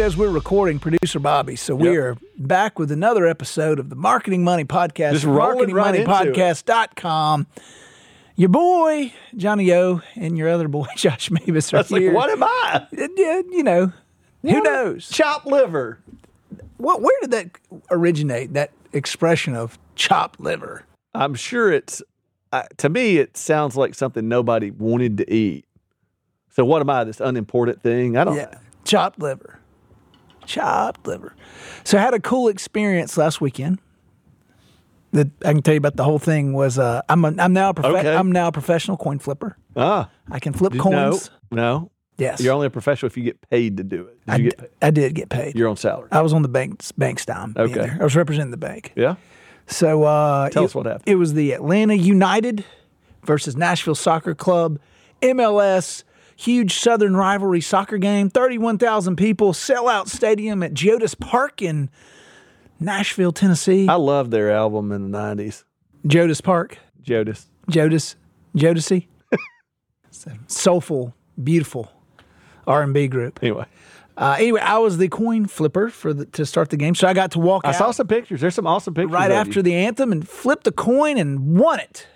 Says we're recording, producer Bobby. So we Yep. are back with another episode of the Marketing Money Podcast. Just rolling right marketingmoneypodcast.com. Your boy, Johnny O, and your other boy, Josh Mavis, are That's like, here. what am I? Yeah, you know, who knows? Chopped liver. What, where did that originate, that expression of chopped liver? I'm sure it's, uh, to me, it sounds like something nobody wanted to eat. So what am I, this unimportant thing? I don't Yeah, chopped liver. Chopped liver. So I had a cool experience last weekend. That I can tell you about the whole thing was uh, I'm a, I'm now a Okay. I'm now a professional coin flipper. Ah, I can flip coins. no. Yes, You're only a professional if you get paid to do it. Did I, you d- get paid? I did get paid. Your own salary. I was on the bank's bank's dime. being Okay. there. I was representing the bank. yeah. So uh, Tell it, us what happened. It was the Atlanta United versus Nashville Soccer Club, MLS. Huge Southern rivalry soccer game. Thirty-one thousand people, sellout stadium at Geodis Park in Nashville, Tennessee. I loved their album in the 90s, Geodis Park, Jodis. Jodis, Jodeci. Soulful, beautiful R and B group. Anyway, Uh, anyway, I was the coin flipper for the, to start the game, so I got to walk I out. saw some pictures. There's some awesome pictures. right after you. the anthem and flipped the coin and won it.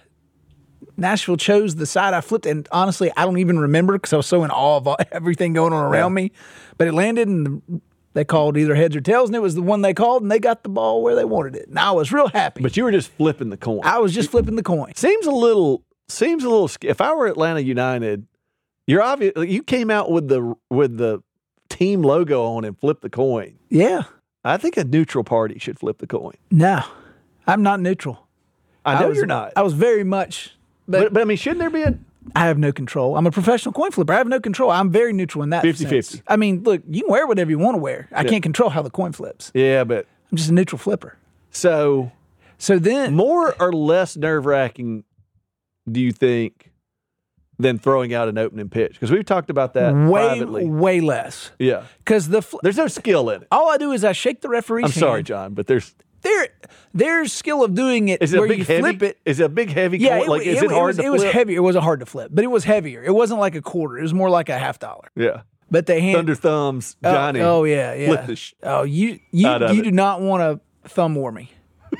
Nashville chose the side I flipped, and honestly, I don't even remember because I was so in awe of all- everything going on around Yeah. me. But it landed, and they called either heads or tails, and it was the one they called, and they got the ball where they wanted it. And I was real happy. But you were just flipping the coin. I was just flipping the coin. seems a little seems a little if I were Atlanta United, you're obvious you came out with the with the team logo on and flipped the coin. Yeah, I think a neutral party should flip the coin. no, I'm not neutral. I know was, you're not. I was very much, but, but, but I mean, shouldn't there be a I have no control. I'm a professional coin flipper. I have no control. I'm very neutral in that 50-50. I mean, look, you can wear whatever you want to wear. I can't control how the coin flips. yeah, but I'm just a neutral flipper. so So then, more or less nerve wracking do you think than throwing out an opening pitch? Because we've talked about that way privately. way less Yeah. because the fl- There's no skill in it. all I do is I shake the referee's I'm sorry. John, but there's There, there's skill of doing it is it where a big you heavy flip it. is it a big heavy Yeah, coin? like it, is it, it hard was, to it was flip? heavier. It wasn't hard to flip, but it was heavier. It wasn't like a quarter. It was more like a half dollar. Yeah. But they hand. Thunder thumbs, oh, Johnny. Oh, yeah, yeah. flip the sh- oh, you you you do not want to thumb war me.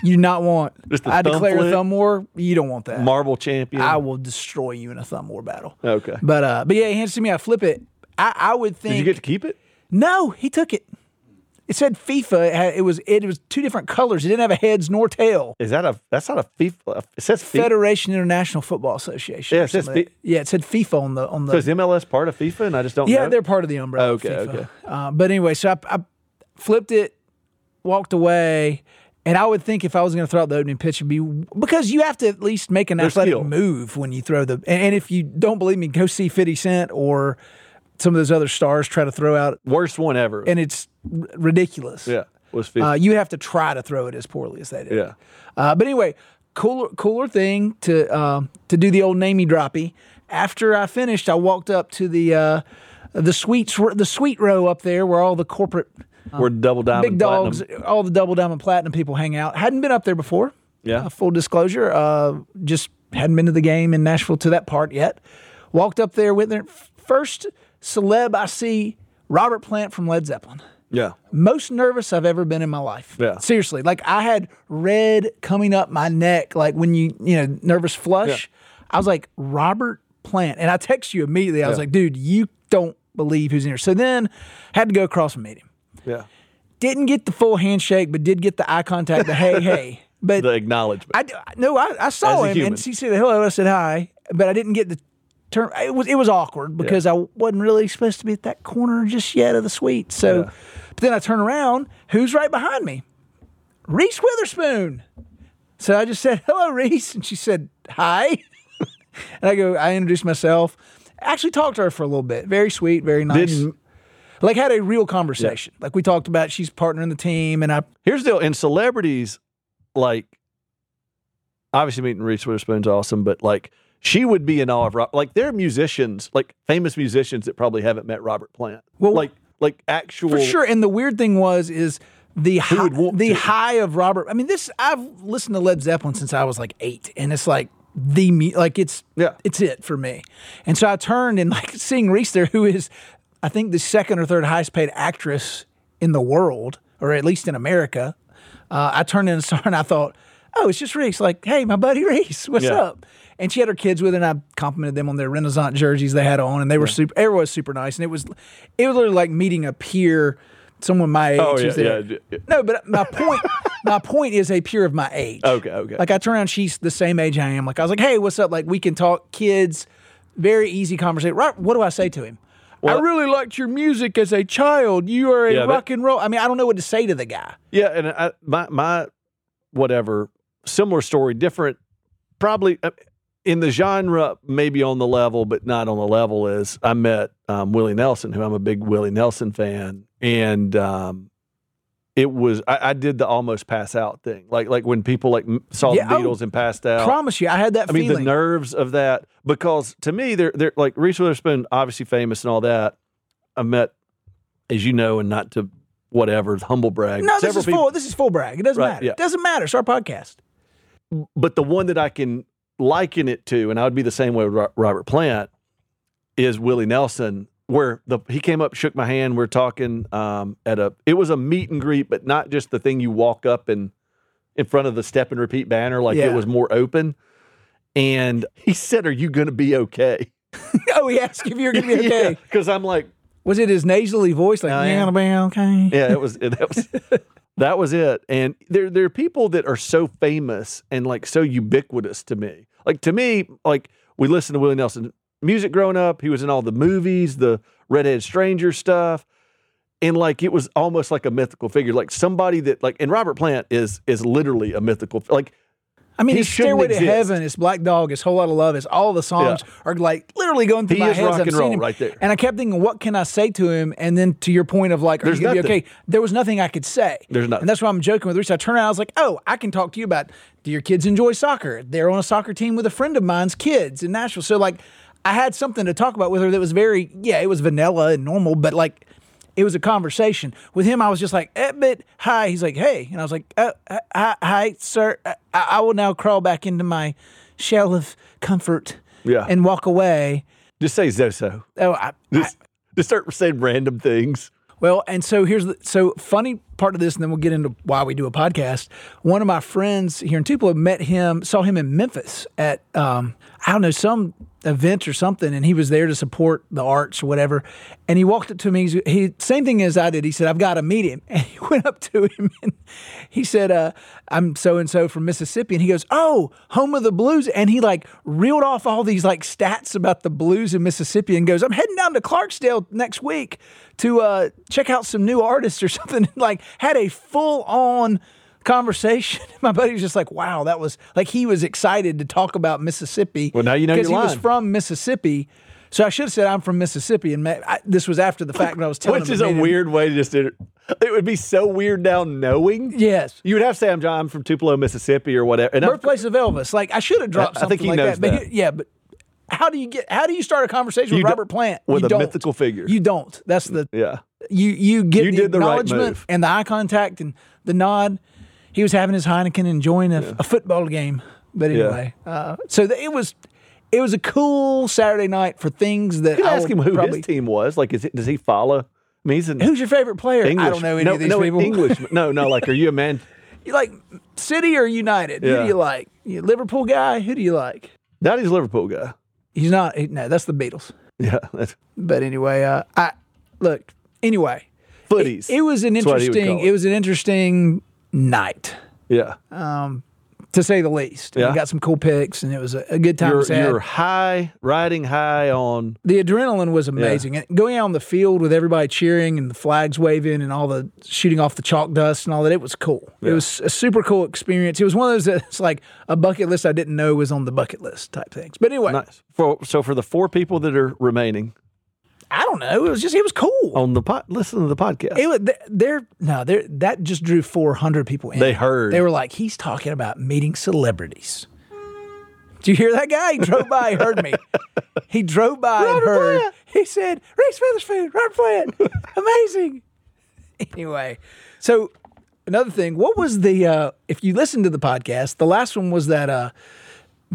You do not want. I declare a thumb war. You don't want that. marble champion. I will destroy you in a thumb war battle. okay. But uh, but yeah, he hands it to me. I flip it. I, I would think. Did you get to keep it? No, he took it. It said FIFA. It, had, it was it was two different colors. It didn't have a heads nor tail. Is that a? That's not a FIFA. It says FIFA. Federation International Football Association. Yeah, it says yeah, it said FIFA on the on the. So is MLS part of FIFA, and I just don't. yeah, know? they're part of the umbrella. Okay, FIFA. okay. Uh, but anyway, so I, I flipped it, walked away, and I would think if I was going to throw out the opening pitch, it'd be because you have to at least make an athletic skill. move when you throw the. And, and if you don't believe me, go see Fifty Cent or some of those other stars try to throw out, worst one ever. and it's r- ridiculous. yeah, was FIFA. Uh, you have to try to throw it as poorly as they did. yeah. Uh, but anyway, cooler cooler thing to uh, to do the old namey droppy. After I finished, I walked up to the uh, the suites the suite row up there where all the corporate We're double diamond. big dogs, platinum. all the double diamond platinum people hang out. Hadn't been up there before. Yeah. Uh, full disclosure, uh, just hadn't been to the game in Nashville to that part yet. Walked up there with their first celeb I see, Robert Plant from Led Zeppelin Yeah. most nervous I've ever been in my life. Yeah. Seriously. Like I had red coming up my neck, like when you, you know, nervous flush. I was like, Robert Plant. And I text you immediately. I was like, dude, you don't believe who's in here. So then had to go across and meet him. Yeah. Didn't get the full handshake, but did get the eye contact, the hey, hey. But The acknowledgement. I no, I, I saw him human. and he said hello. I said hi, but I didn't get the turn. It was it was awkward because I wasn't really supposed to be at that corner just yet of the suite. So, Yeah. but then I turn around. Who's right behind me? Reese Witherspoon. So I just said hello, Reese, and she said hi. and I go, I introduced myself. Actually talked to her for a little bit. Very sweet, very nice. Didn't Like had a real conversation. Like we talked about, she's partnering the team, and I Here's the deal: in celebrities, like obviously meeting Reese Witherspoon's awesome, but like she would be in awe of Rob. Like there are musicians, like famous musicians that probably haven't met Robert Plant. Well, like like actual for sure. And the weird thing was is the high, the to? high of Robert. I mean, this I've listened to Led Zeppelin since I was like eight, and it's like the me like it's Yeah. it's it for me. And so I turned and like seeing Reese there, who is I think the second or third highest paid actress in the world, or at least in America. Uh, I turned in and saw her, and I thought, oh, it's just Reese. Like, hey, my buddy Reese, what's Yeah. up? And she had her kids with her, and I complimented them on their Renaissance jerseys they had on, and they were super. Everyone was super nice, and it was, it was literally like meeting a peer, someone my age. Oh, yeah, yeah, yeah. No, but my point, my point is a peer of my age. Okay, okay. Like I turn around, she's the same age I am. Like I was like, hey, what's up? Like we can talk, kids. Very easy conversation. Right? What do I say to him? I really liked your music as a child. You are a Yeah, rock and roll. I mean, I don't know what to say to the guy. Yeah, and I, my my whatever similar story, different, probably uh, in the genre, maybe on the level, but not on the level. Is I met um, Willie Nelson, who I'm a big Willie Nelson fan, and um, it was I, I did the almost pass out thing, like like when people like saw Yeah, the Beatles and passed out. Promise you, I had that I mean, the nerves of that, because to me, they're they're like Reese Witherspoon, obviously famous and all that. I met, as you know, and not to whatever humble brag. no, this is people- full. This is full brag. It doesn't Right, matter. yeah. It doesn't matter. It's our podcast. but the one that I can liken it to, and I would be the same way with Robert Plant, is Willie Nelson, where the he came up, shook my hand. We're talking um, at a. It was a meet and greet, but not just the thing you walk up and in front of the step and repeat banner. Like Yeah. it was more open. And he said, "Are you going to be okay?" oh, he asked if you were going to be okay. Because I'm like, Was it his nasally voice? Like, am. going to be okay? yeah, it was that was that was it. And there there are people that are so famous and like so ubiquitous to me. Like to me, like we listened to Willie Nelson music growing up. He was in all the movies, the Redhead Stranger stuff. And like it was almost like a mythical figure, like somebody that like and Robert Plant is is literally a mythical like I mean, He shouldn't Stairway to. Heaven, his Black Dog, his Whole Lot of Love, his all the songs are like literally going through He my is head. rock I'm and roll him. right there. And I kept thinking, what can I say to him? And then to your point of like, are There's you gonna be okay? There was nothing I could say. There's nothing. And that's why I'm joking with Reese. I turned around, I was like, oh, I can talk to you about do your kids enjoy soccer? They're on a soccer team with a friend of mine's kids in Nashville. So like I had something to talk about with her that was very, yeah, it was vanilla and normal, but like it was a conversation. With him, I was just like, eh, but hi. He's like, hey. And I was like, uh, uh, hi, hi, sir. I, I will now crawl back into my shell of comfort Yeah. and walk away. just say Zoso. Oh, I, I, Just just start saying random things. well, and so here's the so funny part of this, and then we'll get into why we do a podcast. One of my friends here in Tupelo met him, saw him in Memphis at um, I don't know some event or something, and he was there to support the arts or whatever. And he walked up to me. He same thing as I did. He said, "I've got to meet him." And he went up to him and he said, uh, "I'm so and so from Mississippi." And he goes, "Oh, home of the blues." And he like reeled off all these like stats about the blues in Mississippi and goes, "I'm heading down to Clarksdale next week to uh, check out some new artists or something." like had a full on conversation. My buddy was just like, "Wow, that was like he was excited to talk about Mississippi." Well, now you know because he was from Mississippi. So I should have said I'm from Mississippi, and ma- I, this was after the fact when I was telling Which him is a him. weird way to just. It would be so weird now knowing. Yes, You would have to say I'm John. I'm from Tupelo, Mississippi, or whatever. And I'm- birthplace of Elvis. Like I should have dropped I something think he like knows that. But he- yeah, but how do you get? How do you start a conversation You with Robert Plant with You a don't. mythical figure. You don't. That's the yeah. you you get You the did the right acknowledgement and the eye contact and the nod. He was having his Heineken, enjoying a, a football game. But anyway, uh, so the, it was it was a cool Saturday night for things that You could I ask him who probably, his team was. Like, is it, does he follow? I mean, he's an Who's your favorite player? English. I don't know any no, of these no, people. English. No, no. Like, are you a man? you like City or United? Who do you like? You Liverpool guy? Who do you like? Daddy's Liverpool guy. He's not. he- no, that's the Beatles. Yeah, that's But anyway, uh, I look. Anyway, footies. it was an That's what he would interesting. call It was an interesting night. yeah. To say the least. Yeah. We got some cool picks, and it was a, a good time. You're, you're high, riding high on. The adrenaline was amazing. And going out on the field with everybody cheering and the flags waving and all the shooting off the chalk dust and all that, it was cool. It was a super cool experience. It was one of those that's like a bucket list I didn't know was on the bucket list type things. But anyway, Nice. For, so for the four people that are remaining, I don't know. It was just it was cool. on the pod. Listen to the podcast. It was they're no, they're that just drew 400 people in. They heard. They were like, he's talking about meeting celebrities. Did you hear that guy? He drove by, he heard me. He drove by and heard. Plant. He said, Reese Witherspoon, Robert Plant, amazing. Anyway, so another thing, what was the uh if you listen to the podcast, the last one was that uh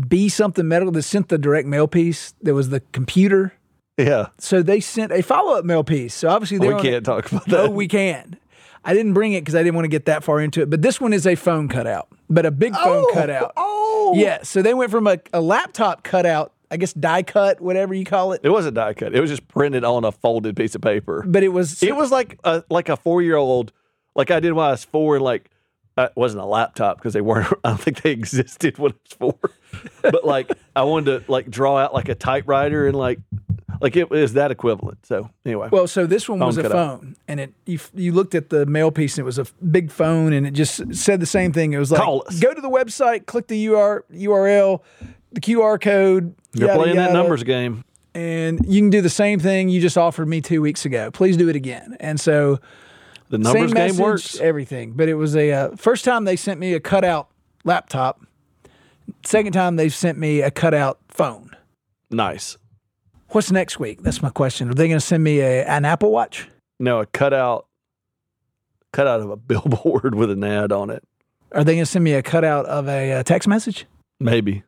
Be Something Medical that sent the direct mail piece. There was the computer. Yeah, So they sent a follow up mail piece. So obviously they we can't talk about that. Oh, we can. I didn't bring it because I didn't want to get that far into it. But this one is a phone cutout, but a big phone cutout. Oh, Yeah. So they went from a, a laptop cutout, I guess die cut, whatever you call it. It wasn't die cut. It was just printed on a folded piece of paper. But it was It was like a like a four year old, like I did when I was four, and like uh, it wasn't a laptop because they weren't. I don't think they existed when I was four. but like I wanted to like draw out like a typewriter and like like it was that equivalent. So anyway, well. So this one was a Phone and it you, you looked at the mail piece, and it was a big phone, and it just said the same thing. It was like go to the website, click the UR, URL, the QR code. you're yada, playing that numbers game. and you can do the same thing you just offered me two weeks ago. Please do it again. And so The numbers same game message, works. everything. But it was a uh, first time they sent me a cutout laptop. Second time they've sent me a cutout phone. Nice. What's next week? That's my question. Are they going to send me a, an Apple Watch? No, a cutout, cutout of a billboard with an ad on it. Are they going to send me a cutout of a, uh text message? Maybe.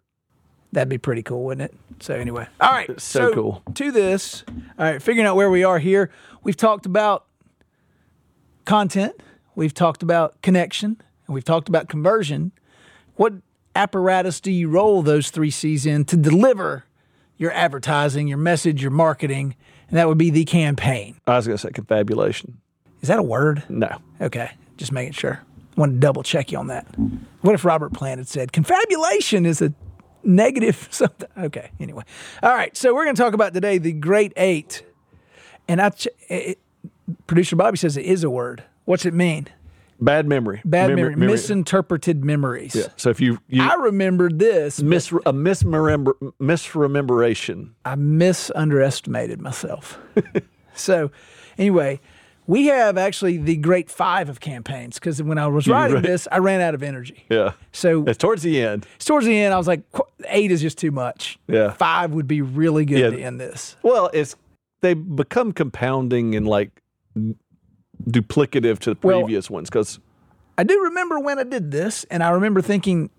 That'd be pretty cool, wouldn't it? So anyway, all right. It's so cool. To this, all right. Figuring out where we are here. We've talked about content. We've talked about connection, and we've talked about conversion. What apparatus do you roll those three C's in to deliver your advertising, your message, your marketing? And that would be the campaign. I was going to say confabulation. Is that a word? No. Okay, just making sure. Want to double check you on that. What if Robert Plant had said confabulation is a negative something? Okay, anyway. All right, so we're going to talk about today the Great Eight. And I, ch- it, producer Bobby says it is a word. What's it mean? Bad memory. Bad Mem- memory, misinterpreted memories. Yeah. So if you you I remembered this. mis a misremember misrememberation. I misunderestimated myself. so, anyway, we have actually the Great Five of campaigns because when I was writing right. this, I ran out of energy. Yeah. So It's towards the end. towards the end, I was like, eight is just too much. Yeah. Five would be really good Yeah. to end this. Well, it's they become compounding and like duplicative to the Well- previous ones because I do remember when I did this, and I remember thinking,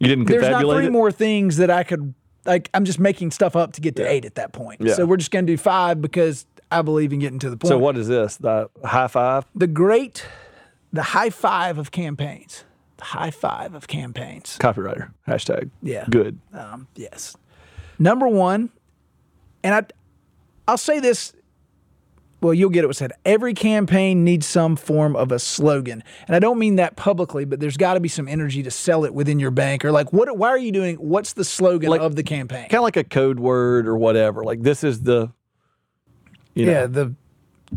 you didn't there's not three it. more things that I could, like, I'm just making stuff up to get to eight at that point. Yeah. So we're just going to do five because I believe in getting to the point. So what is this? The high five? The great, the high five of campaigns. The high five of campaigns. Copywriter hashtag. Yeah. Good. Um, yes. Number one, and I, I'll say this. Well, you'll get it. Was said every campaign needs some form of a slogan, and I don't mean that publicly, but there's got to be some energy to sell it within your bank, or like, what? Why are you doing? What's the slogan Like- of the campaign? Kind of like a code word or whatever. Like this is the. You know, yeah, the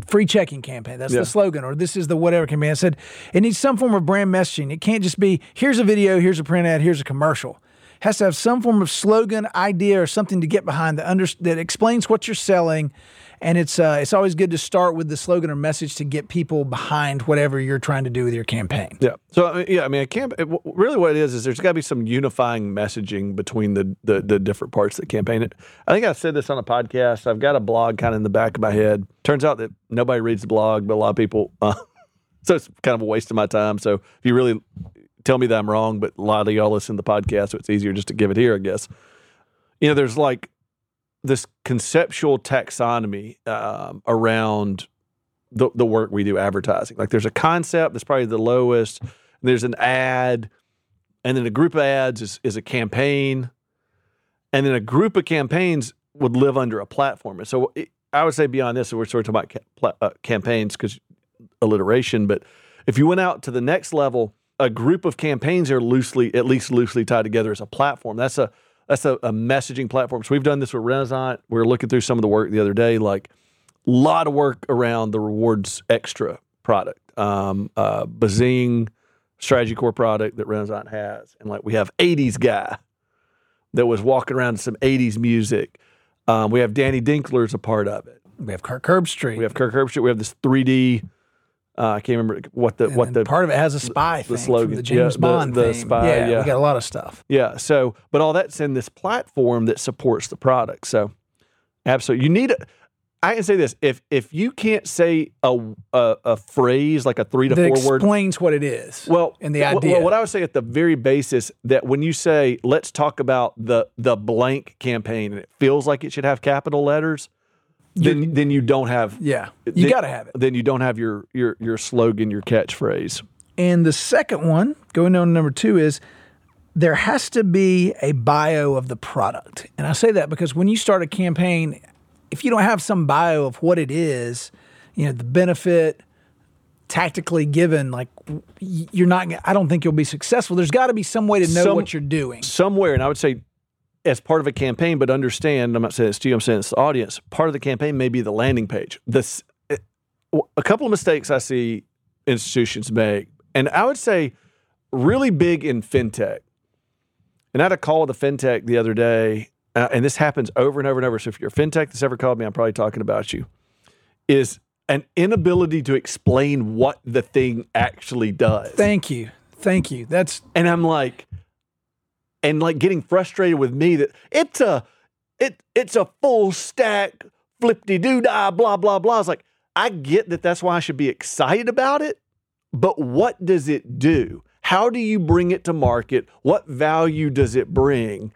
free checking campaign. That's Yeah. the slogan, or this is the whatever campaign. I said it needs some form of brand messaging. It can't just be here's a video, here's a print ad, here's a commercial. Has to have some form of slogan, idea, or something to get behind that under, that explains what you're selling. And it's uh, it's always good to start with the slogan or message to get people behind whatever you're trying to do with your campaign. Yeah. So yeah, I mean, it can't. It, really, what it is is there's got to be some unifying messaging between the, the the different parts of the campaign. It, I think I've said this on a podcast. I've got a blog kind of in the back of my head. Turns out that nobody reads the blog, but a lot of people. Uh, so it's kind of a waste of my time. So if you really tell me that I'm wrong, but a lot of y'all listen to the podcast, so it's easier just to give it here, I guess. You know, there's like this conceptual taxonomy um, around the, the work we do advertising. Like there's a concept that's probably the lowest. There's an ad, and then a group of ads is, is a campaign, and then a group of campaigns would live under a platform. And so it, I would say beyond this, we're sort of talking about ca- uh, campaigns because alliteration. But if you went out to the next level, a group of campaigns are loosely, at least loosely tied together as a platform. That's a that's a, a messaging platform. So we've done this with Renaissance. We were looking through some of the work the other day, like a lot of work around the rewards extra product, um, uh, Bazing strategy core product that Renaissance has, and like we have '80s guy that was walking around to some '80s music. Um, we have Danny Dinkler as a part of it. We have Kirk Herbstreit. We have Kirk Herbstreit. We have this 3D. Uh, I can't remember what the and what the part of it has a spy the thing slogan. the James Yeah, Bond the theme. spy, yeah, yeah. we got a lot of stuff. Yeah. So, but all that's in this platform that supports the product. So, absolutely, you need. A, I can say this: if if you can't say a a, a phrase like a three to That four word, explains what it is. well, and the idea. what I would say at the very basis that when you say let's talk about the the blank campaign and it feels like it should have capital letters, then then you don't have yeah, you then- got to have it. Then you don't have your your your slogan, your catchphrase. And the second one, going on to number two, is there has to be a bio of the product. And I say that because when you start a campaign, if you don't have some bio of what it is, you know, the benefit tactically given, like you're not, I don't think you'll be successful. There's got to be some way to know Some- what you're doing. somewhere, and I would say as part of a campaign, but understand, I'm not saying it's to you, I'm saying it's the audience. Part of the campaign may be the landing page. This a couple of mistakes I see institutions make, and I would say really big in fintech. And I had a call with a fintech the other day, uh, and this happens over and over and over. So if you're a fintech that's ever called me, I'm probably talking about you. Is an inability to explain what the thing actually does. Thank you. Thank you. That's And I'm like, and like getting frustrated with me that it's a it it's a full stack flippy doo dah blah blah blah. It's like I get that that's why I should be excited about it, but what does it do? How do you bring it to market? What value does it bring?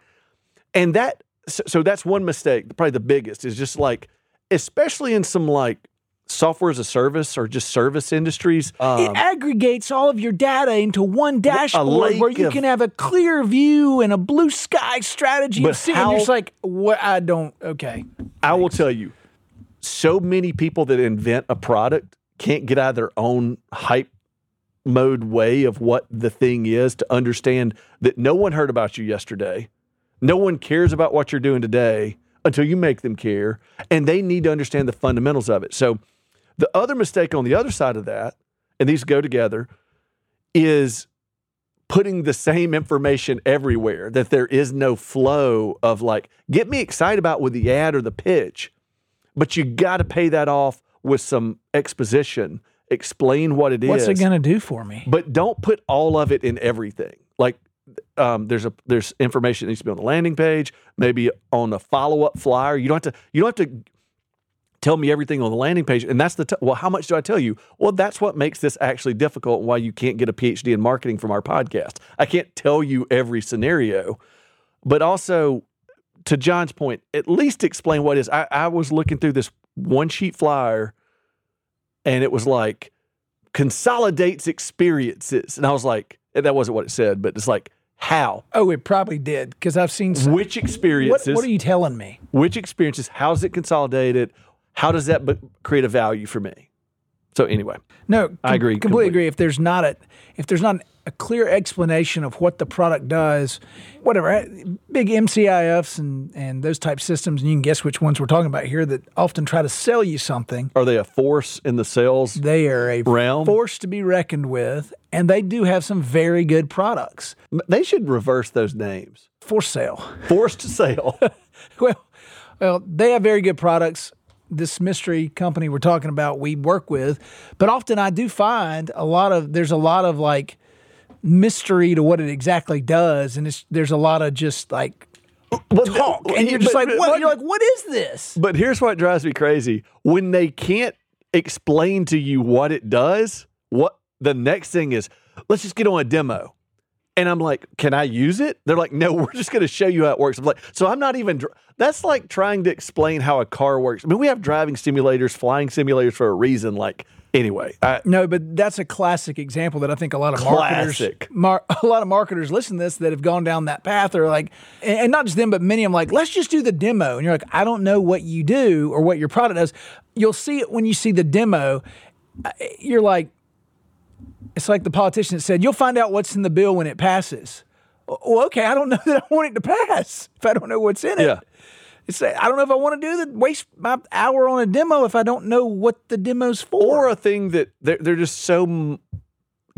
And that so, so that's one mistake, probably the biggest is just like, especially in some like software as a service or just service industries. it um, aggregates all of your data into one dashboard where you of- can have a clear view and a blue sky strategy. But seeing. how- you're just like, what? I don't. Okay. I will tell you, so many people that invent a product can't get out of their own hype mode way of what the thing is to understand that no one heard about you yesterday. No one cares about what you're doing today until you make them care. And they need to understand the fundamentals of it. So, the other mistake on the other side of that, and these go together, is putting the same information everywhere, that there is no flow of like, get me excited about with the ad or the pitch, but you got to pay that off with some exposition, explain what it is. What's it going to do for me? But don't put all of it in everything. Like um, there's a there's information that needs to be on the landing page, maybe on a follow up flyer. You don't have to you don't have to tell me everything on the landing page. And that's the t- well, how much do I tell you? Well, that's what makes this actually difficult. Why you can't get a PhD in marketing from our podcast. I can't tell you every scenario, but also to John's point, at least explain what it is. I, I was looking through this one sheet flyer, and it was like consolidates experiences, and I was like, that wasn't what it said, but it's like how, Oh, it probably did because I've seen. Some, which what, experiences, what are you telling me? which experiences, how is it consolidated? How does that create a value for me? So anyway, No, I agree Completely completely. agree. If there's not a if there's not a clear explanation of what the product does, whatever, eh, big MCIFs and and those type systems, and you can guess which ones we're talking about here that often try to sell you something. are they a force in the sales? They are a Realm? force to be reckoned with, and they do have some very good products They should reverse those names. for sale. Forced to sale. Well, well, they have very good products. This mystery company we're talking about, we work with, but often I do find a lot of there's a lot of like mystery to what it exactly does, and it's there's a lot of just like talk, and you're just But- like, but- what? You're like, what is this? But here's what drives me crazy. When they can't explain to you what it does, what the next thing is, let's just get on a demo. And I'm like, can I use it? They're like, no, we're just going to show you how it works. I'm like, so I'm not even, dr- that's like trying to explain how a car works. I mean, we have driving simulators, flying simulators for a reason. Like, anyway, I, No, but that's a classic example that I think a lot of Classic. marketers, mar- a lot of marketers listen to this that have gone down that path are like, and not just them, but many of them like, let's just do the demo. And you're like, I don't know what you do or what your product does. You'll see it when you see the demo. Uh, You're like, it's like the politician that said, you'll find out what's in the bill when it passes. Well, okay, I don't know that I want it to pass if I don't know what's in it. yeah. It's, I don't know if I want to do the waste my hour on a demo if I don't know what the demo's for. Or a thing that they're, they're just so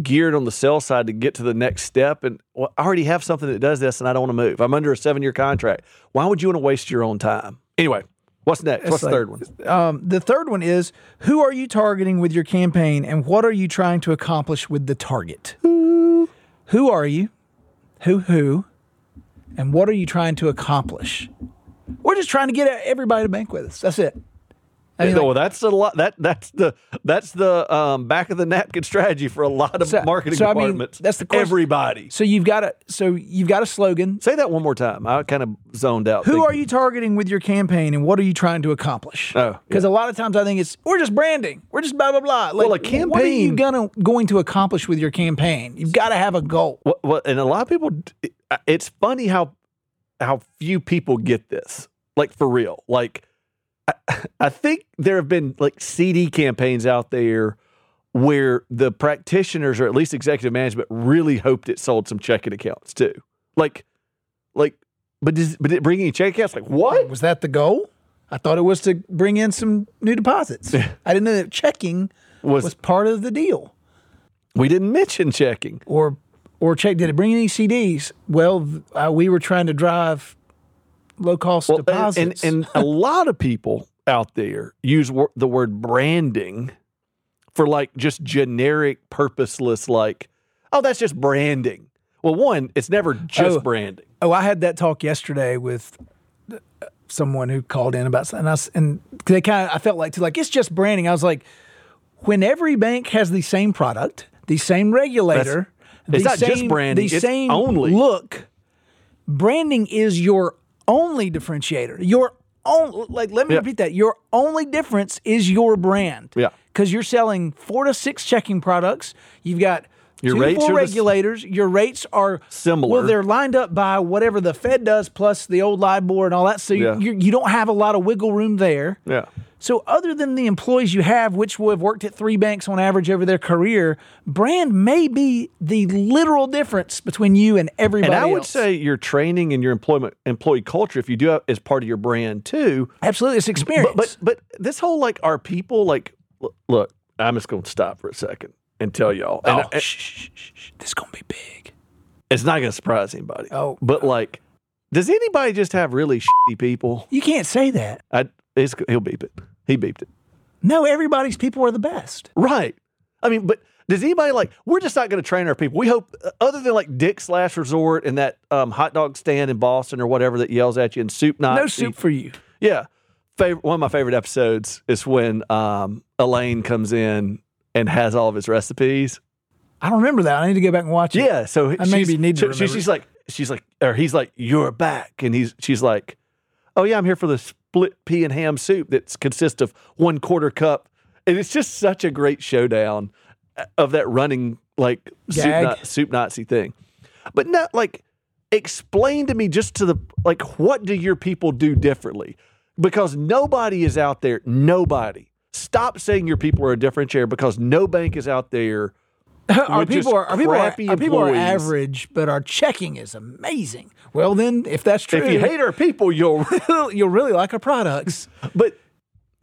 geared on the sell side to get to the next step. And well, I already have something that does this and I don't want to move. I'm under a seven year contract. Why would you want to waste your own time? Anyway, What's next? What's like- the third one? Um, the third one is who are you targeting with your campaign and what are you trying to accomplish with the target? Who are you? Who who? And what are you trying to accomplish? We're just trying to get everybody to bank with us. That's it. I mean, no, like, well, that's a lot. That that's the that's the um, back of the napkin strategy for a lot of So- marketing so, I mean, departments. that's the question. everybody. so you've got a so you've got a slogan. Say that one more time. I kind of zoned out. Who are you targeting with your campaign and what are you trying to accomplish? Oh, Because a lot of times I think it's we're just branding. We're just blah blah blah. Like, Well, a campaign. What are you gonna going to accomplish with your campaign? You've got to have a goal. Well, well, and a lot of people. It's funny how how few people get this. Like for real. Like I, I think there have been like CD campaigns out there where the practitioners or at least executive management really hoped it sold some checking accounts too. Like, like, but does but did it bring any checking accounts? Like what? Was that the goal? I thought it was to bring in some new deposits. I didn't know that checking Was, was part of the deal. we didn't mention checking? Or or check did it bring any CDs? Well, uh, we were trying to drive low cost Well, deposits. and, and a lot of people out there use wor- the word branding for like just generic, purposeless, like, oh, that's just branding. Well, one, it's never just Oh. branding. Oh, I had that talk yesterday with uh, someone who called in about something, and, I and they kind of I felt like too like it's just branding. I was like, when every bank has the same product, the same regulator, It's the not just same, branding, the it's same only. look. Branding is your only differentiator. Your own like let me repeat that. Your only difference is your brand. Yeah. Because you're selling four to six checking products. You've got Your two rates full are the regulators. Your rates are Similar. Well, they're lined up by whatever the Fed does plus the old LIBOR and all that. So Yeah. you, you don't have a lot of wiggle room there. Yeah. So other than the employees you have, which will have worked at three banks on average over their career, brand may be the literal difference between you and everybody And I would say your training and your employment employee culture, if you do it as part of your brand too, absolutely it's experience. But, but but this whole like our people like look I'm just going to stop for a second and tell y'all. And oh, I- shh, shh, shh, this is gonna be big. it's not going to surprise anybody. Oh. but like, does anybody just have really shitty people? You can't say that. I it's, he'll beep it. He beeped it. No, everybody's people are the best. Right. I mean, but does anybody like? We're just not going to train our people. We hope, uh, other than like Dick's Last Resort and that um, hot dog stand in Boston or whatever that yells at you and soup night. No soup for you. Yeah. Favorite, one of my favorite episodes is when um, Elaine comes in and has all of his recipes. I don't remember that. I need to go back and watch it. Yeah. So I maybe she's- need to she- she's like, she's like, or he's like, you're back, and he's she's like, oh yeah, I'm here for the split pea and ham soup that consists of one quarter cup, and it's just such a great showdown uh, of that running like soup, na- soup Nazi thing, but not like explain to me just to the like what do your people do differently because nobody is out there nobody stop saying your people are a differentiator because no bank is out there our people are our people are, our people are average, but our checking is amazing. Well, then, if that's true, if you hate our people you'll you'll really like our products. But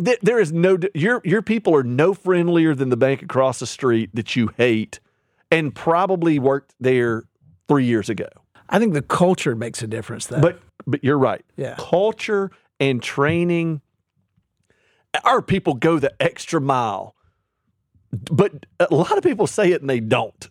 th- there is no your your people are no friendlier than the bank across the street that you hate, and probably worked there three years ago. I think the culture makes a difference, though. But but you're right. Yeah. culture and training. Our people go the extra mile, but a lot of people say it and they don't.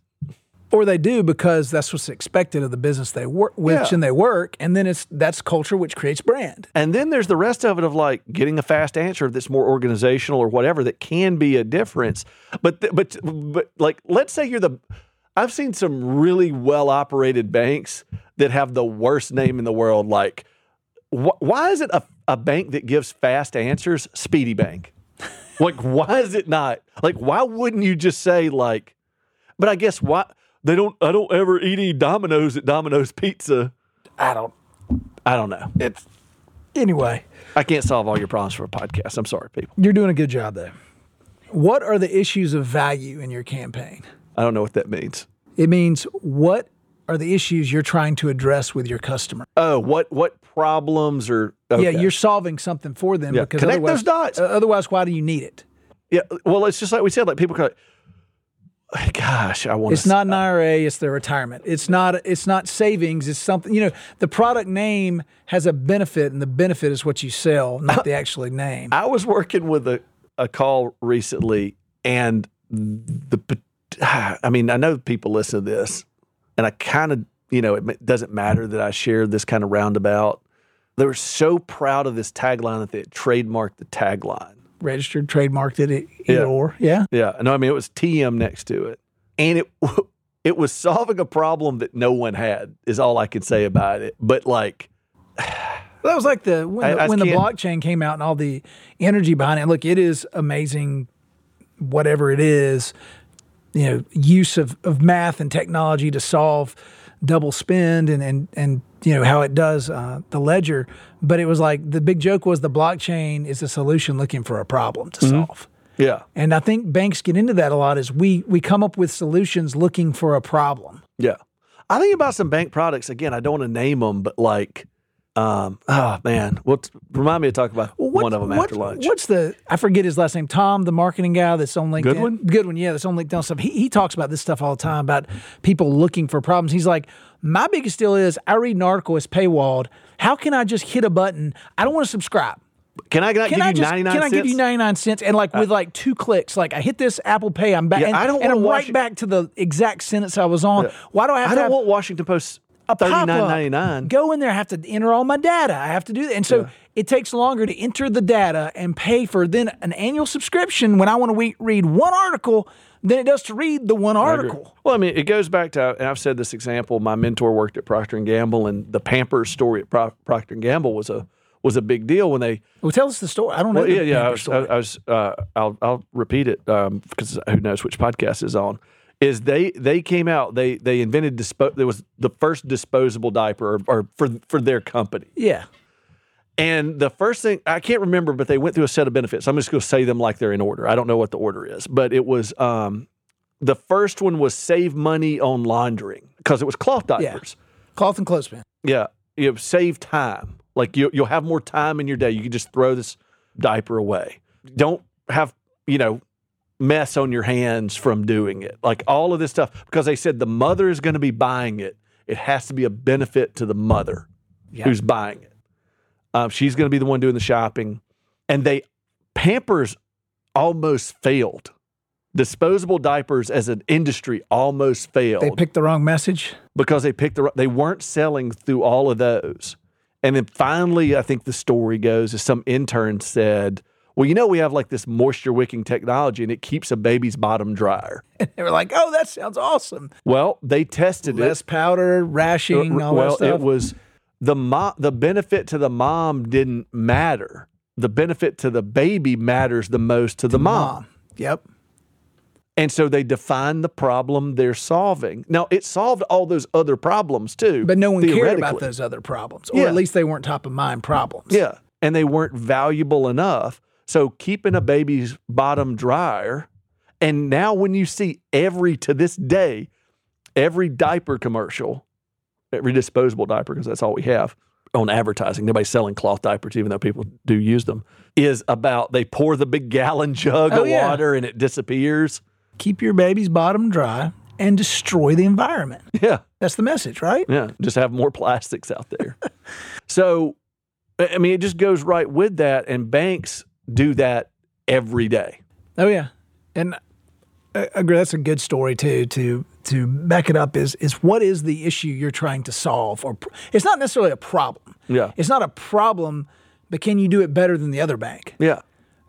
or they do because that's what's expected of the business they work which Yeah. and they work, and then it's that's culture which creates brand. And then there's the rest of it of like getting a fast answer that's more organizational or whatever that can be a difference. But th- but but like let's say you're the I've seen some really well operated banks that have the worst name in the world. Like wh- why is it a, a bank that gives fast answers Speedy Bank? like why is it not? Like why wouldn't you just say like? But I guess why they don't. I don't ever eat any Domino's at Domino's Pizza. I don't. I don't know. It's anyway. I can't solve all your problems for a podcast. I'm sorry, people. You're doing a good job though. What are the issues of value in your campaign? I don't know what that means. It means what are the issues you're trying to address with your customer? Oh, what what problems or Okay. Yeah, you're solving something for them Yeah, because connect those dots. otherwise, why do you need it? yeah. Well, it's just like we said. Like people, go, gosh, I want It's not an IRA, it's their retirement. It's not it's not savings, it's something, you know, the product name has a benefit and the benefit is what you sell, not the actually name. I was working with a, a call recently, and the I mean, I know people listen to this, and I kind of, you know, it doesn't matter that I share this kind of roundabout. They were so proud of this tagline that they had trademarked the tagline. Registered, trademarked it, either Yeah. or. Yeah. Yeah, no, I mean it was TM next to it, and it it was solving a problem that no one had. Is all I can say about it. But like, That was like the when, the, I when the blockchain came out and all the energy behind it. Look, it is amazing, whatever it is, you know, use of, of math and technology to solve double spend and and and you know how it does uh, the ledger. But it was like the big joke was the blockchain is a solution looking for a problem to Mm-hmm. solve. yeah, And I think banks get into that a lot. Is we we come up with solutions looking for a problem. yeah. I think about some bank products again. I don't want to name them, but like, um, oh man, well, remind me to talk about What- one of them what- after lunch. What's the? I forget his last name. Tom, the marketing guy that's on LinkedIn. Goodwin? Goodwin, yeah, that's on LinkedIn stuff. He, he talks about this stuff all the time about people looking for problems. He's like, my biggest deal is I read an article, it's paywalled. How can I just hit a button? I don't want to subscribe. Can I not Can give I you just ninety nine can cents? I give you ninety nine cents and like with like two clicks, like I hit this Apple Pay, I'm back, Yeah, and, I don't and I'm right it- back to the exact sentence I was on. Why do I have I don't have want Washington Post a thirty pop-up. nine ninety nine. Go in there, I have to enter all my data. I have to do that. And so it takes longer to enter the data and pay for then an annual subscription when I want to we- read one article than it does to read the one article. Well, I mean, it goes back to, and I've said this example. My mentor worked at Procter and Gamble, and the Pampers story at Pro- Procter and Gamble was a was a big deal when they. Well, tell us the story. I don't know. Well, the yeah, yeah. I was, I, story. I was. Uh, I'll I'll repeat it um, because who knows which podcast is on. Is they they came out they they invented dispo- there was the first disposable diaper or, or for for their company. yeah. And the first thing I can't remember, but they went through a set of benefits. I'm just going to say them like they're in order. I don't know what the order is, but it was um, the first one was save money on laundering because it was cloth Yeah. diapers. Cloth and clothespin. Yeah, you know, save time. Like you, you'll have more time in your day. You can just throw this diaper away. Don't have you know mess on your hands from doing it. Like all of this stuff because they said the mother is going to be buying it. It has to be a benefit to the mother Yeah. who's buying it. Um, she's going to be the one doing the shopping, and they Pampers almost failed. Disposable diapers as an industry almost failed They picked the wrong message. because they picked the they weren't selling through all of those. And then finally, I think the story goes is some intern said, "Well, you know, we have like this moisture wicking technology, and it keeps a baby's bottom drier." And they were like, oh, that sounds awesome. Well, they tested Less it. powder, rashing, uh, all well, that stuff. it was the mo- the benefit to the mom didn't matter. The benefit to the baby matters the most to the mom. Mom. Yep. And so they defined the problem they're solving. Now, it solved all those other problems too. But no one cared about those other problems, or Yeah. at least they weren't top of mind problems. Yeah. And they weren't valuable enough. So keeping a baby's bottom drier. And now when you see every, to this day, every diaper commercial, every disposable diaper, because that's all we have on advertising, nobody's selling cloth diapers, even though people do use them, is about they pour the big gallon jug Oh, of yeah. water and it disappears. Keep your baby's bottom dry and destroy the environment. Yeah. That's the message, right? Yeah, just have more plastics out there. so, I I mean, it just goes right with that, and banks do that every day. Oh yeah, and I agree. That's a good story too. To to back it up is is what is the issue you're trying to solve, or pr- it's not necessarily a problem. Yeah, It's not a problem, but can you do it better than the other bank? yeah.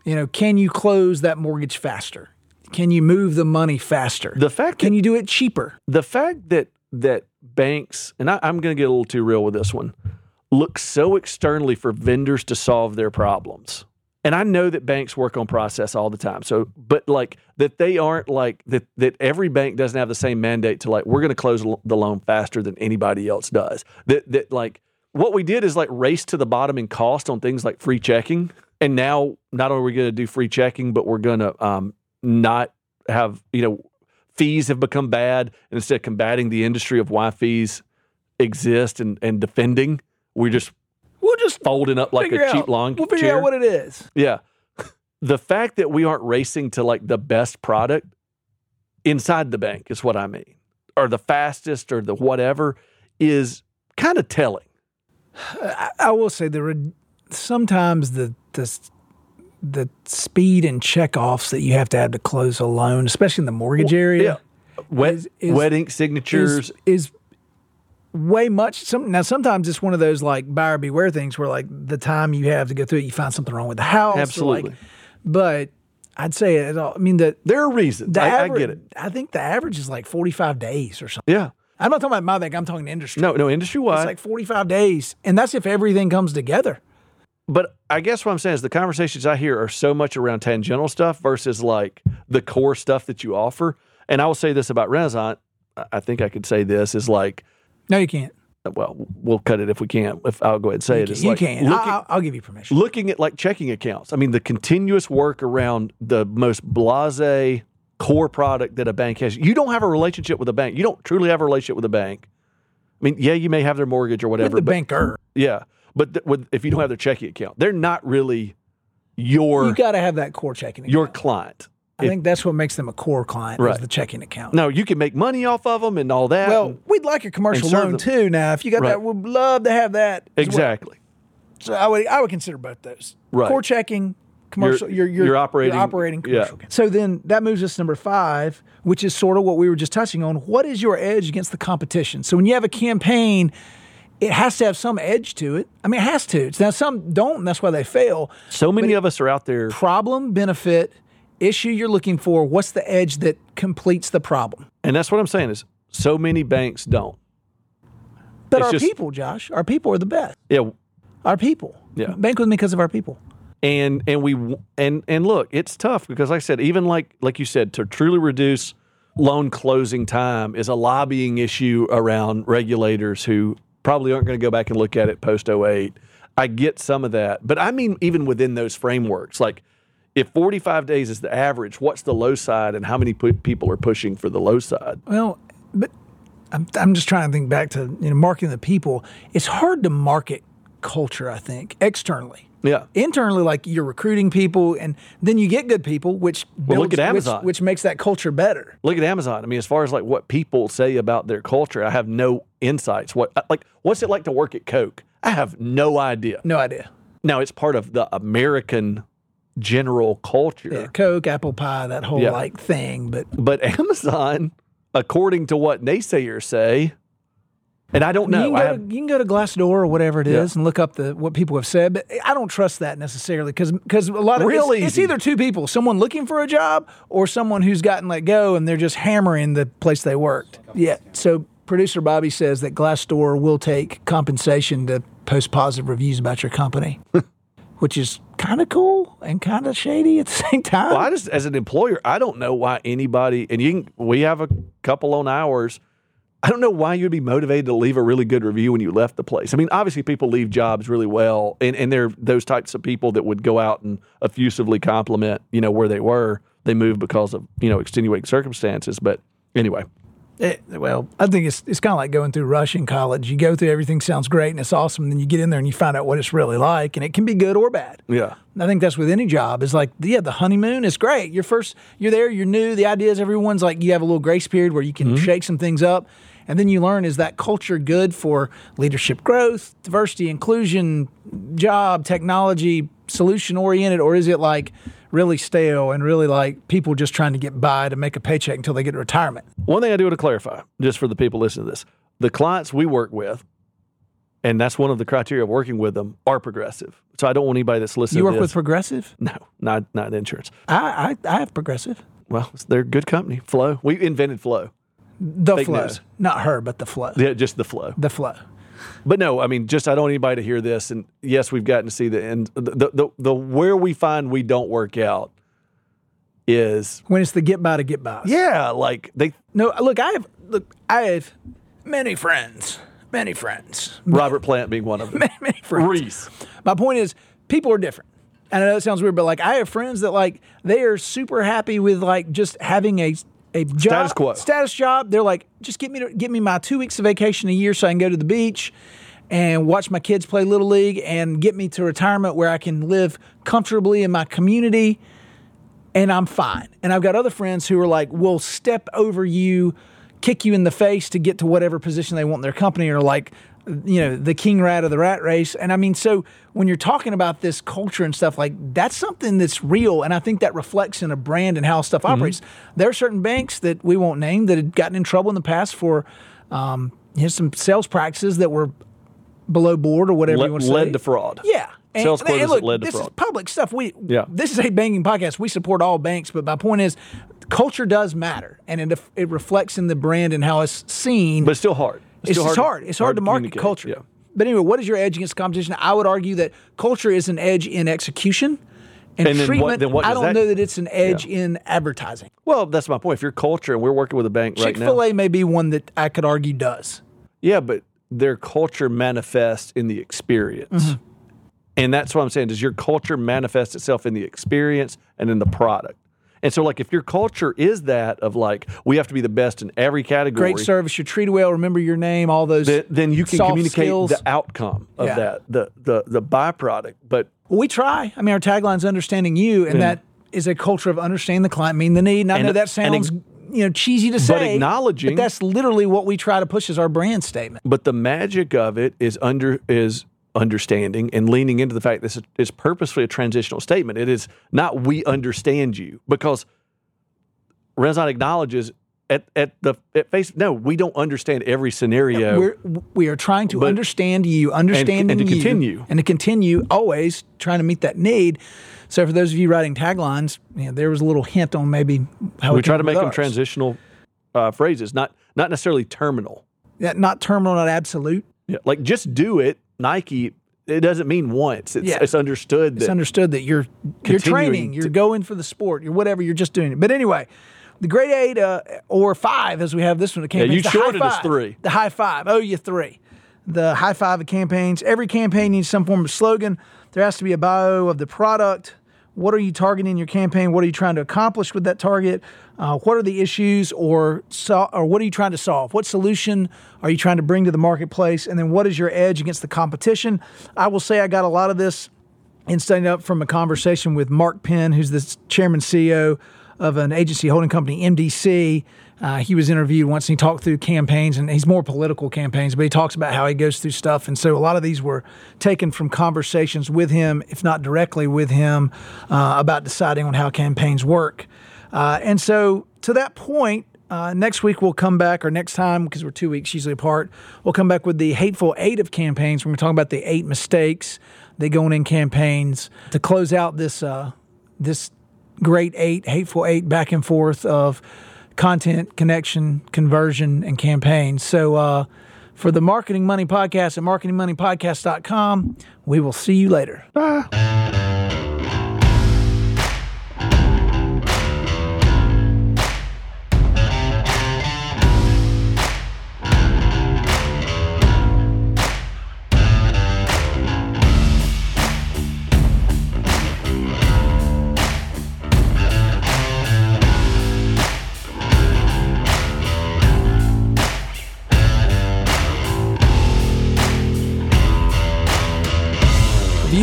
You know, can you close that mortgage faster? Can you move the money faster? The fact can that you do it cheaper? the fact that that banks, and I, I'm going to get a little too real with this one, look so externally for vendors to solve their problems. And I know that banks work on process all the time. So, but like that they aren't like that, that every bank doesn't have the same mandate to like, we're going to close the loan faster than anybody else does. That, that like what we did is like race to the bottom in cost on things like free checking. And now not only are we going to do free checking, but we're going to um, not have, you know, fees have become bad. And instead of combating the industry of why fees exist and, and defending, we're just We'll just folding up like figure a cheap out, lawn We'll figure chair. out what it is. yeah. The fact that we aren't racing to like the best product inside the bank is what I mean, or the fastest or the whatever is kind of telling. I, I will say there are sometimes the the the speed and checkoffs that you have to have to close a loan, especially in the mortgage area, Wet, Is- is- wet ink signatures. is is way much. Some now sometimes it's one of those like buyer beware things where like the time you have to go through it, you find something wrong with the house. or, like- Absolutely. but I'd say it all. I mean the there are reasons. the I, I get it. I think the average is like forty five days or something. Yeah. I'm not talking about my bank. I'm talking industry. No, no, industry wide. It's like 45 days. And that's if everything comes together. But I guess what I'm saying is the conversations I hear are so much around tangential stuff versus like the core stuff that you offer. And I will say this about Renaissance. I think I could say this is like, No, you can't. well, we'll cut it if we can't. If I'll go ahead and say it. It's you like can. Looking, I'll, I'll give you permission. looking at like checking accounts. I mean, the continuous work around the most blase core product that a bank has. You don't have a relationship with a bank. You don't truly have a relationship with a bank. I mean, yeah, you may have their mortgage or With whatever. the but, banker. Yeah, but th- with, if you don't have their checking account, they're not really your You got to have that core checking account. your client. I think that's what makes them a core client Right. is the checking account. No, you can make money off of them and all that. Well, and- we'd like a commercial loan them. too. Now, if you got Right. that, we'd love to have that. as well. exactly. So I would I would consider both those. Right. Core checking, commercial. You're, you're, you're operating- operating yeah. commercial. So then that moves us to number five, which is sort of what we were just touching on. What is your edge against the competition? So when you have a campaign, it has to have some edge to it. I mean, it has to. Now some don't, and that's why they fail. So many of us are out there. Problem, benefit, issue you're looking for. What's the edge that completes the problem? And that's what I'm saying is so many banks don't. But It's our just- people, Josh, our people are the best. Yeah. Our people. Yeah. Bank with me because of our people. And and we and and look, it's tough because like I said, even like like you said, to truly reduce loan closing time is a lobbying issue around regulators who probably aren't going to go back and look at it post 08. I get some of that. But I mean even within those frameworks, like if 45 days is the average, what's the low side and how many people are pushing for the low side? Well, but I'm, I'm just trying to think back to you know marketing the people. It's hard to market culture, I think, externally. Yeah. Internally, like you're recruiting people, and then you get good people, which Well, look at Amazon. which, which makes that culture better. Look at Amazon. I mean, as far as like what people say about their culture, I have no insights. What uh, like what's it like to work at Coke? I have no idea. No idea. Now it's part of the American general culture. Yeah, Coke, apple pie, that whole Yeah. like thing. But But Amazon, according to what naysayers say, and I don't you, know. can go have, to, you can go to Glassdoor or whatever it is Yeah. and look up the what people have said. But I don't trust that necessarily because because a lot of Real it's, it's either two people, someone looking for a job or someone who's gotten let go and they're just hammering the place they worked. Yeah. So producer Bobby says that Glassdoor will take compensation to post positive reviews about your company, which is kind of cool and kind of shady at the same time. well, I just as an employer, I don't know why anybody. And you can. We have a couple on ours. I don't know why you'd be motivated to leave a really good review when you left the place. I mean, obviously people leave jobs really well, and, and they're those types of people that would go out and effusively compliment, you know, where they were. They moved because of you know extenuating circumstances. But anyway, It- well, I think it's it's kind of like going through rush in college. You go through everything sounds great and it's awesome, and then you get in there and you find out what it's really like, and it can be good or bad. yeah, I think that's with any job. Is like, yeah, the honeymoon is great. You're first, you're there, you're new. The idea is everyone's like, you have a little grace period where you can mm-hmm. shake some things up. And then you learn is that culture good for leadership growth, diversity, inclusion, job, technology, solution oriented, or is it like really stale and really like people just trying to get by to make a paycheck until they get to retirement? One thing I do want to clarify, just for the people listening to this, the clients we work with, and that's one of the criteria of working with them, are progressive. So I don't want anybody that's listening. To You to work with Progressive? no, not not insurance. I, I, I have Progressive. Well, they're good company. Flow. We invented Flow. The Fake flow. news. Not her, but the flow. Yeah, just the flow. The flow. But no, I mean, just I don't want anybody to hear this. And yes, we've gotten to see the end. The the, the, the where we find we don't work out is When it's the get by to get by. yeah, like they No, look, I have look, I have many friends, many friends, Robert Plant being one of them. many, many friends. Reese. My point is, people are different. And I know it sounds weird, but like I have friends that like they are super happy with like just having a a job, Status quo. status job. They're like, just get me to, get me my two weeks of vacation a year so I can go to the beach and watch my kids play little league and get me to retirement where I can live comfortably in my community. and I'm fine. And I've got other friends who are like, will step over you, kick you in the face to get to whatever position they want in their company, or like, you know, the king rat of the rat race. And I mean, so when you're talking about this culture and stuff, like that's something that's real. And I think that reflects in a brand and how stuff operates. There are certain banks that we won't name that had gotten in trouble in the past for um, you know, some sales practices that were below board or whatever Le- you want to say. led to fraud. Yeah. And, Sales and quotas that look, led to this fraud. is public stuff. We Yeah. This is a banking podcast. We support all banks, but my point is, culture does matter, and it it reflects in the brand and how it's seen. But it's still hard. It's still just hard. It's hard, to market culture. Yeah. But anyway, what is your edge against competition? I would argue that culture is an edge in execution. And, And then what- treatment, then what I don't that- know that it's an edge in advertising. Well, that's my point. If you're culture and we're working with a bank right now. Chick-fil-A may be one that I could argue does. yeah, but their culture manifests in the experience. Mm-hmm. And that's what I'm saying. Does your culture manifest itself in the experience and in the product? And so, like, if your culture is that of like, we have to be the best in every category, Great service, you're treated well, remember your name, all those. then, then you can communicate skills. the outcome of Yeah. that, the, the the byproduct. But we try. I mean, our tagline is understanding you, and that is a culture of understanding the client, meeting the need. And I And- know that sounds you know cheesy to say, but acknowledging- but that's literally what we try to push as our brand statement. but the magic of it is under is understanding and leaning into the fact this is purposefully a transitional statement. It is not we understand you because Renaissance acknowledges at, at the at face no we don't understand every scenario. We're, we are trying to But- understand you, understanding and to you, continue. and to continue always trying to meet that need. So, for those of you writing taglines, you know, there was a little hint on maybe how we try to make with them transitional uh, phrases, not not necessarily terminal. Yeah, not terminal, not absolute. Yeah, like just do it. Nike. It doesn't mean once. It's, Yeah. it's understood that It's understood that you're you're training, you're going for the sport, you're whatever, you're just doing it. But anyway, the grade eight uh, or five, as we have this one, the campaigns. you the shorted us three. The high five. Oh, you three. The high five of campaigns. Every campaign needs some form of slogan. There has to be a bio of the product. What are you targeting in your campaign? What are you trying to accomplish with that target? Uh, what are the issues, or so, or what are you trying to solve? What solution are you trying to bring to the marketplace? And then what is your edge against the competition? I will say I got a lot of this and studying up from a conversation with Mark Penn, who's the chairman CEO of an agency holding company, MDC. Uh, he was interviewed once and he talked through campaigns, and he's more political campaigns, but he talks about how he goes through stuff. And so a lot of these were taken from conversations with him, if not directly with him, uh, about deciding on how campaigns work. Uh, and so to that point, uh, next week we'll come back, or next time, because we're two weeks usually apart, we'll come back with the hateful eight of campaigns. We're going to talk about the eight mistakes they going in campaigns to close out this uh, this great eight, hateful eight, back and forth of content, connection, conversion, and campaigns. So uh, for the Marketing Money Podcast at marketingmoneypodcast.com, we will see you later.